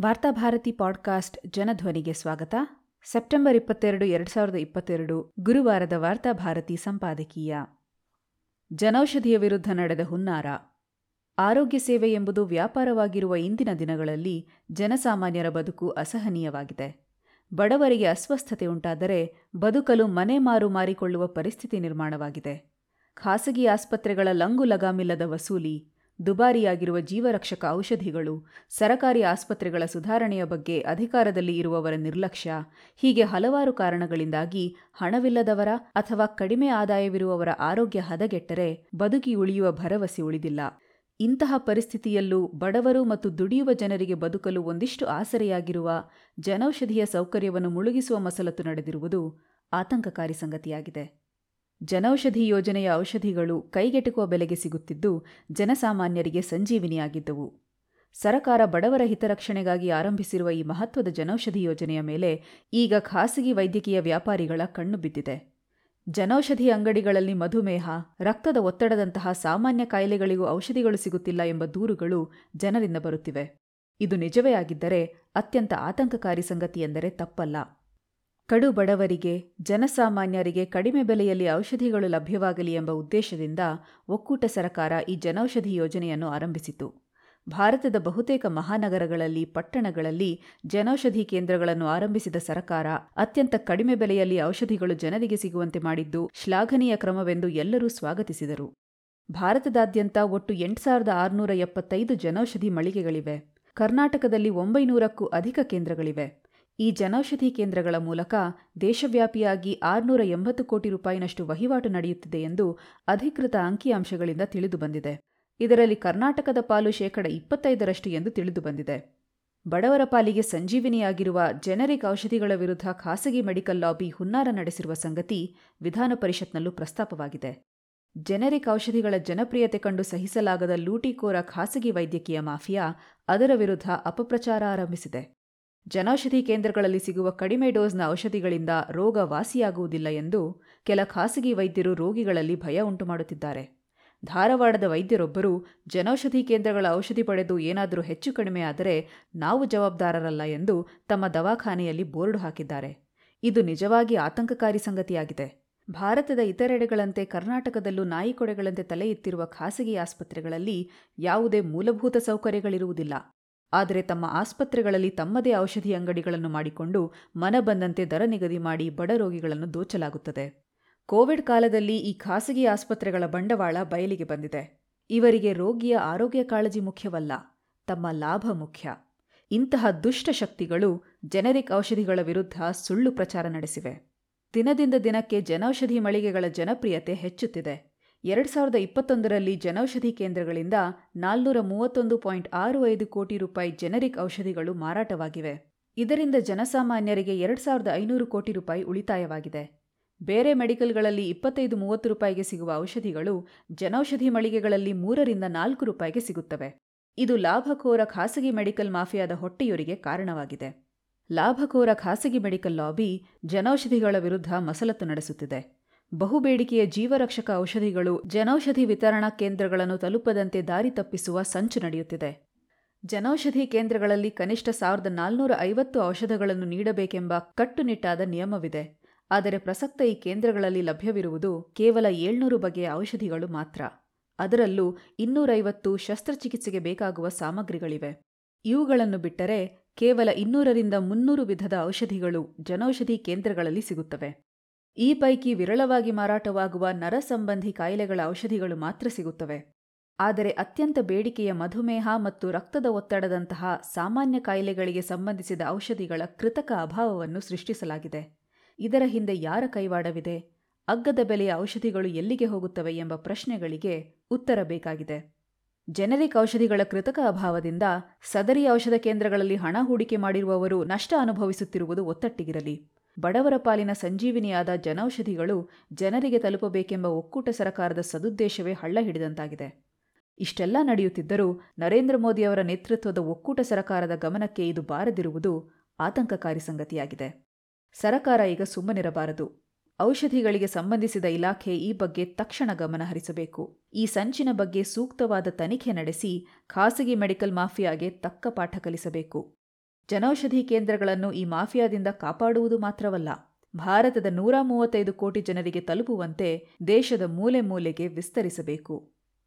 Varthabharati podcast ಜನಧ್ವನಿಗೆ ಸ್ವಾಗತ. September ಇಪ್ಪತ್ತೆರಡು, ಎರಡು ಸಾವಿರದ ಇಪ್ಪತ್ತೆರಡು, ಗುರುವಾರದ ವಾರ್ತಾಭಾರತಿ ಸಂಪಾದಕೀಯ. ಜನೌಷಧಿಯ ವಿರುದ್ಧ ನಡೆದ ಹುನ್ನಾರ. ಆರೋಗ್ಯ ಸೇವೆ ಎಂಬುದು ವ್ಯಾಪಾರವಾಗಿರುವ ಇಂದಿನ ದಿನಗಳಲ್ಲಿ ಜನಸಾಮಾನ್ಯರ ಬದುಕು ಅಸಹನೀಯವಾಗಿದೆ. ಬಡವರಿಗೆ ಅಸ್ವಸ್ಥತೆ ಉಂಟಾದರೆ ಬದುಕಲು ಮನೆ ಮಾರು ಮಾರಿಕೊಳ್ಳುವ ಪರಿಸ್ಥಿತಿ ನಿರ್ಮಾಣವಾಗಿದೆ. ಖಾಸಗಿ ಆಸ್ಪತ್ರೆಗಳ ಲಂಗು ಲಗಾಮಿಲ್ಲದ ವಸೂಲಿ ದುಬಾರಿಯಾಗಿರುವ ಜೀವರಕ್ಷಕ ಔಷಧಿಗಳು, ಸರಕಾರಿ ಆಸ್ಪತ್ರೆಗಳ ಸುಧಾರಣೆಯ ಬಗ್ಗೆ ಅಧಿಕಾರದಲ್ಲಿ ಇರುವವರ ನಿರ್ಲಕ್ಷ್ಯ, ಹೀಗೆ ಹಲವಾರು ಕಾರಣಗಳಿಂದಾಗಿ ಹಣವಿಲ್ಲದವರ ಅಥವಾ ಕಡಿಮೆ ಆದಾಯವಿರುವವರ ಆರೋಗ್ಯ ಹದಗೆಟ್ಟರೆ ಬದುಕಿ ಉಳಿಯುವ ಭರವಸೆ ಉಳಿದಿಲ್ಲ. ಇಂತಹ ಪರಿಸ್ಥಿತಿಯಲ್ಲೂ ಬಡವರು ಮತ್ತು ದುಡಿಯುವ ಜನರಿಗೆ ಬದುಕಲು ಒಂದಿಷ್ಟು ಆಸರೆಯಾಗಿರುವ ಜನೌಷಧಿಯ ಸೌಕರ್ಯವನ್ನು ಮುಳುಗಿಸುವ ಮಸಲತ್ತು ನಡೆದಿರುವುದು ಆತಂಕಕಾರಿ ಸಂಗತಿಯಾಗಿದೆ. ಜನೌಷಧಿ ಯೋಜನೆಯ ಔಷಧಿಗಳು ಕೈಗೆಟುಕುವ ಬೆಲೆಗೆ ಸಿಗುತ್ತಿದ್ದು, ಜನಸಾಮಾನ್ಯರಿಗೆ ಸಂಜೀವಿನಿಯಾಗಿದ್ದವು. ಸರಕಾರ ಬಡವರ ಹಿತರಕ್ಷಣೆಗಾಗಿ ಆರಂಭಿಸಿರುವ ಈ ಮಹತ್ವದ ಜನೌಷಧಿ ಯೋಜನೆಯ ಮೇಲೆ ಈಗ ಖಾಸಗಿ ವೈದ್ಯಕೀಯ ವ್ಯಾಪಾರಿಗಳ ಕಣ್ಣು ಬಿದ್ದಿದೆ. ಜನೌಷಧಿ ಅಂಗಡಿಗಳಲ್ಲಿ ಮಧುಮೇಹ, ರಕ್ತದ ಒತ್ತಡದಂತಹ ಸಾಮಾನ್ಯ ಕಾಯಿಲೆಗಳಿಗೂ ಔಷಧಿಗಳು ಸಿಗುತ್ತಿಲ್ಲ ಎಂಬ ದೂರುಗಳು ಜನರಿಂದ ಬರುತ್ತಿವೆ. ಇದು ನಿಜವೇ ಆಗಿದ್ದರೆ ಅತ್ಯಂತ ಆತಂಕಕಾರಿ ಸಂಗತಿಯೆಂದರೆ ತಪ್ಪಲ್ಲ. ಕಡು ಬಡವರಿಗೆ ಜನಸಾಮಾನ್ಯರಿಗೆ ಕಡಿಮೆ ಬೆಲೆಯಲ್ಲಿ ಔಷಧಿಗಳು ಲಭ್ಯವಾಗಲಿ ಎಂಬ ಉದ್ದೇಶದಿಂದ ಒಕ್ಕೂಟ ಸರಕಾರ ಈ ಜನೌಷಧಿ ಯೋಜನೆಯನ್ನು ಆರಂಭಿಸಿತು. ಭಾರತದ ಬಹುತೇಕ ಮಹಾನಗರಗಳಲ್ಲಿ, ಪಟ್ಟಣಗಳಲ್ಲಿ ಜನೌಷಧಿ ಕೇಂದ್ರಗಳನ್ನು ಆರಂಭಿಸಿದ ಸರಕಾರ ಅತ್ಯಂತ ಕಡಿಮೆ ಬೆಲೆಯಲ್ಲಿ ಔಷಧಿಗಳು ಜನರಿಗೆ ಸಿಗುವಂತೆ ಮಾಡಿದ್ದು ಶ್ಲಾಘನೀಯ ಕ್ರಮವೆಂದು ಎಲ್ಲರೂ ಸ್ವಾಗತಿಸಿದರು. ಭಾರತದಾದ್ಯಂತ ಒಟ್ಟು ಎಂಟು ಸಾವಿರದ ಆರುನೂರ ಎಪ್ಪತ್ತೈದು ಜನೌಷಧಿ ಮಳಿಗೆಗಳಿವೆ. ಕರ್ನಾಟಕದಲ್ಲಿ ಒಂಬೈನೂರಕ್ಕೂ ಅಧಿಕ ಕೇಂದ್ರಗಳಿವೆ. ಈ ಜನೌಷಧಿ ಕೇಂದ್ರಗಳ ಮೂಲಕ ದೇಶವ್ಯಾಪಿಯಾಗಿ ಆರುನೂರ ಎಂಬತ್ತು ಕೋಟಿ ರೂಪಾಯಿನಷ್ಟು ವಹಿವಾಟು ನಡೆಯುತ್ತಿದೆ ಎಂದು ಅಧಿಕೃತ ಅಂಕಿಅಂಶಗಳಿಂದ ತಿಳಿದುಬಂದಿದೆ ಇದರಲ್ಲಿ ಕರ್ನಾಟಕದ ಪಾಲು ಶೇಕಡ ಇಪ್ಪತ್ತೈದರಷ್ಟು ಎಂದು ತಿಳಿದುಬಂದಿದೆ ಬಡವರ ಪಾಲಿಗೆ ಸಂಜೀವಿನಿಯಾಗಿರುವ ಜೆನೆರಿಕ್ ಔಷಧಿಗಳ ವಿರುದ್ಧ ಖಾಸಗಿ ಮೆಡಿಕಲ್ ಲಾಬಿ ಹುನ್ನಾರ ನಡೆಸಿರುವ ಸಂಗತಿ ವಿಧಾನ ಪರಿಷತ್ನಲ್ಲೂ ಪ್ರಸ್ತಾಪವಾಗಿದೆ. ಜೆನೆರಿಕ್ ಔಷಧಿಗಳ ಜನಪ್ರಿಯತೆ ಕಂಡು ಸಹಿಸಲಾಗದ ಲೂಟಿಕೋರ ಖಾಸಗಿ ವೈದ್ಯಕೀಯ ಮಾಫಿಯಾ ಅದರ ವಿರುದ್ಧ ಅಪಪ್ರಚಾರ ಆರಂಭಿಸಿದೆ. ಜನೌಷಧಿ ಕೇಂದ್ರಗಳಲ್ಲಿ ಸಿಗುವ ಕಡಿಮೆ ಡೋಸ್ನ ಔಷಧಿಗಳಿಂದ ರೋಗ ವಾಸಿಯಾಗುವುದಿಲ್ಲ ಎಂದು ಕೆಲ ಖಾಸಗಿ ವೈದ್ಯರು ರೋಗಿಗಳಲ್ಲಿ ಭಯ ಉಂಟುಮಾಡುತ್ತಿದ್ದಾರೆ. ಧಾರವಾಡದ ವೈದ್ಯರೊಬ್ಬರು, ಜನೌಷಧಿ ಕೇಂದ್ರಗಳ ಔಷಧಿ ಪಡೆದು ಏನಾದರೂ ಹೆಚ್ಚು ಕಡಿಮೆ ಆದರೆ ನಾವು ಜವಾಬ್ದಾರರಲ್ಲ ಎಂದು ತಮ್ಮ ದವಾಖಾನೆಯಲ್ಲಿ ಬೋರ್ಡ್ ಹಾಕಿದ್ದಾರೆ. ಇದು ನಿಜವಾಗಿ ಆತಂಕಕಾರಿ ಸಂಗತಿಯಾಗಿದೆ. ಭಾರತದ ಇತರೆಡೆಗಳಂತೆ ಕರ್ನಾಟಕದಲ್ಲೂ ನಾಯಿಕೊಡೆಗಳಂತೆ ತಲೆ ಎತ್ತಿರುವ ಖಾಸಗಿ ಆಸ್ಪತ್ರೆಗಳಲ್ಲಿ ಯಾವುದೇ ಮೂಲಭೂತ ಸೌಕರ್ಯಗಳಿರುವುದಿಲ್ಲ. ಆದರೆ ತಮ್ಮ ಆಸ್ಪತ್ರೆಗಳಲ್ಲಿ ತಮ್ಮದೇ ಔಷಧಿ ಅಂಗಡಿಗಳನ್ನು ಮಾಡಿಕೊಂಡು ಮನ ಬಂದಂತೆ ದರ ನಿಗದಿ ಮಾಡಿ ಬಡ ರೋಗಿಗಳನ್ನು ದೋಚಲಾಗುತ್ತದೆ. ಕೋವಿಡ್ ಕಾಲದಲ್ಲಿ ಈ ಖಾಸಗಿ ಆಸ್ಪತ್ರೆಗಳ ಬಂಡವಾಳ ಬಯಲಿಗೆ ಬಂದಿದೆ. ಇವರಿಗೆ ರೋಗಿಯ ಆರೋಗ್ಯ ಕಾಳಜಿ ಮುಖ್ಯವಲ್ಲ, ತಮ್ಮ ಲಾಭ ಮುಖ್ಯ. ಇಂತಹ ದುಷ್ಟ ಶಕ್ತಿಗಳು ಜೆನೆರಿಕ್ ಔಷಧಿಗಳ ವಿರುದ್ಧ ಸುಳ್ಳು ಪ್ರಚಾರ ನಡೆಸಿವೆ. ದಿನದಿಂದ ದಿನಕ್ಕೆ ಜನೌಷಧಿ ಮಳಿಗೆಗಳ ಜನಪ್ರಿಯತೆ ಹೆಚ್ಚುತ್ತಿದೆ. ಎರಡು ಸಾವಿರದ ಇಪ್ಪತ್ತೊಂದರಲ್ಲಿ ಜನೌಷಧಿ ಕೇಂದ್ರಗಳಿಂದ ನಾಲ್ನೂರ ಮೂವತ್ತೊಂದು ಪಾಯಿಂಟ್ ಆರು ಐದು ಕೋಟಿ ರೂಪಾಯಿ ಜೆನೆರಿಕ್ ಔಷಧಿಗಳು ಮಾರಾಟವಾಗಿವೆ. ಇದರಿಂದ ಜನಸಾಮಾನ್ಯರಿಗೆ ಎರಡು ಸಾವಿರದ ಐನೂರು ಕೋಟಿ ರೂಪಾಯಿ ಉಳಿತಾಯವಾಗಿದೆ. ಬೇರೆ ಮೆಡಿಕಲ್ಗಳಲ್ಲಿ ಇಪ್ಪತ್ತೈದು ಮೂವತ್ತು ರೂಪಾಯಿಗೆ ಸಿಗುವ ಔಷಧಿಗಳು ಜನೌಷಧಿ ಮಳಿಗೆಗಳಲ್ಲಿ ಮೂರರಿಂದ ನಾಲ್ಕು ರೂಪಾಯಿಗೆ ಸಿಗುತ್ತವೆ. ಇದು ಲಾಭಕೋರ ಖಾಸಗಿ ಮೆಡಿಕಲ್ ಮಾಫಿಯಾದ ಹೊಟ್ಟೆಯೂರಿಗೆ ಕಾರಣವಾಗಿದೆ. ಲಾಭಕೋರ ಖಾಸಗಿ ಮೆಡಿಕಲ್ ಲಾಬಿ ಜನೌಷಧಿಗಳ ವಿರುದ್ಧ ಮಸಲತ್ತು ನಡೆಸುತ್ತಿದೆ. ಬಹುಬೇಡಿಕೆಯ ಜೀವರಕ್ಷಕ ಔಷಧಿಗಳು ಜನೌಷಧಿ ವಿತರಣಾ ಕೇಂದ್ರಗಳನ್ನು ತಲುಪದಂತೆ ದಾರಿ ತಪ್ಪಿಸುವ ಸಂಚು ನಡೆಯುತ್ತಿದೆ. ಜನೌಷಧಿ ಕೇಂದ್ರಗಳಲ್ಲಿ ಕನಿಷ್ಠ ಸಾವಿರದ ನಾಲ್ನೂರ ಐವತ್ತು ಔಷಧಗಳನ್ನು ನೀಡಬೇಕೆಂಬ ಕಟ್ಟುನಿಟ್ಟಾದ ನಿಯಮವಿದೆ. ಆದರೆ ಪ್ರಸಕ್ತ ಈ ಕೇಂದ್ರಗಳಲ್ಲಿ ಲಭ್ಯವಿರುವುದು ಕೇವಲ ಏಳ್ನೂರು ಬಗೆಯ ಔಷಧಿಗಳು ಮಾತ್ರ. ಅದರಲ್ಲೂ ಇನ್ನೂರೈವತ್ತು ಶಸ್ತ್ರಚಿಕಿತ್ಸೆಗೆ ಬೇಕಾಗುವ ಸಾಮಗ್ರಿಗಳಿವೆ. ಇವುಗಳನ್ನು ಬಿಟ್ಟರೆ ಕೇವಲ ಇನ್ನೂರರಿಂದ ಮುನ್ನೂರು ವಿಧದ ಔಷಧಿಗಳು ಜನೌಷಧಿ ಕೇಂದ್ರಗಳಲ್ಲಿ ಸಿಗುತ್ತವೆ. ಈ ಪೈಕಿ ವಿರಳವಾಗಿ ಮಾರಾಟವಾಗುವ ನರ ಸಂಬಂಧಿ ಕಾಯಿಲೆಗಳ ಔಷಧಿಗಳು ಮಾತ್ರ ಸಿಗುತ್ತವೆ. ಆದರೆ ಅತ್ಯಂತ ಬೇಡಿಕೆಯ ಮಧುಮೇಹ ಮತ್ತು ರಕ್ತದ ಒತ್ತಡದಂತಹ ಸಾಮಾನ್ಯ ಕಾಯಿಲೆಗಳಿಗೆ ಸಂಬಂಧಿಸಿದ ಔಷಧಿಗಳ ಕೃತಕ ಅಭಾವವನ್ನು ಸೃಷ್ಟಿಸಲಾಗಿದೆ. ಇದರ ಹಿಂದೆ ಯಾರ ಕೈವಾಡವಿದೆ? ಅಗ್ಗದ ಬೆಲೆಯ ಔಷಧಿಗಳು ಎಲ್ಲಿಗೆ ಹೋಗುತ್ತವೆ ಎಂಬ ಪ್ರಶ್ನೆಗಳಿಗೆ ಉತ್ತರ ಬೇಕಾಗಿದೆ. ಜೆನೆರಿಕ್ ಔಷಧಿಗಳ ಕೃತಕ ಅಭಾವದಿಂದ ಸದರಿ ಔಷಧ ಕೇಂದ್ರಗಳಲ್ಲಿ ಹಣ ಹೂಡಿಕೆ ಮಾಡಿರುವವರು ನಷ್ಟ ಅನುಭವಿಸುತ್ತಿರುವುದು ಒತ್ತಟ್ಟಿಗಿರಲಿ. ಬಡವರ ಪಾಲಿನ ಸಂಜೀವಿನಿಯಾದ ಜನೌಷಧಿಗಳು ಜನರಿಗೆ ತಲುಪಬೇಕೆಂಬ ಒಕ್ಕೂಟ ಸರಕಾರದ ಸದುದ್ದೇಶವೇ ಹಳ್ಳ ಹಿಡಿದಂತಾಗಿದೆ. ಇಷ್ಟೆಲ್ಲ ನಡೆಯುತ್ತಿದ್ದರೂ ನರೇಂದ್ರ ಮೋದಿಯವರ ನೇತೃತ್ವದ ಒಕ್ಕೂಟ ಸರಕಾರದ ಗಮನಕ್ಕೆ ಇದು ಬಾರದಿರುವುದು ಆತಂಕಕಾರಿ ಸಂಗತಿಯಾಗಿದೆ. ಸರಕಾರ ಈಗ ಸುಮ್ಮನಿರಬಾರದು. ಔಷಧಿಗಳಿಗೆ ಸಂಬಂಧಿಸಿದ ಇಲಾಖೆ ಈ ಬಗ್ಗೆ ತಕ್ಷಣ ಗಮನ ಹರಿಸಬೇಕು. ಈ ಸಂಚಿನ ಬಗ್ಗೆ ಸೂಕ್ತವಾದ ತನಿಖೆ ನಡೆಸಿ ಖಾಸಗಿ ಮೆಡಿಕಲ್ ಮಾಫಿಯಾಗೆ ತಕ್ಕ ಪಾಠ ಕಲಿಸಬೇಕು. ಜನೌಷಧಿ ಕೇಂದ್ರಗಳನ್ನು ಈ ಮಾಫಿಯಾದಿಂದ ಕಾಪಾಡುವುದು ಮಾತ್ರವಲ್ಲ, ಭಾರತದ ನೂರ ಮೂವತ್ತೈದು ಕೋಟಿ ಜನರಿಗೆ ತಲುಪುವಂತೆ ದೇಶದ ಮೂಲೆ ಮೂಲೆಗೆ ವಿಸ್ತರಿಸಬೇಕು.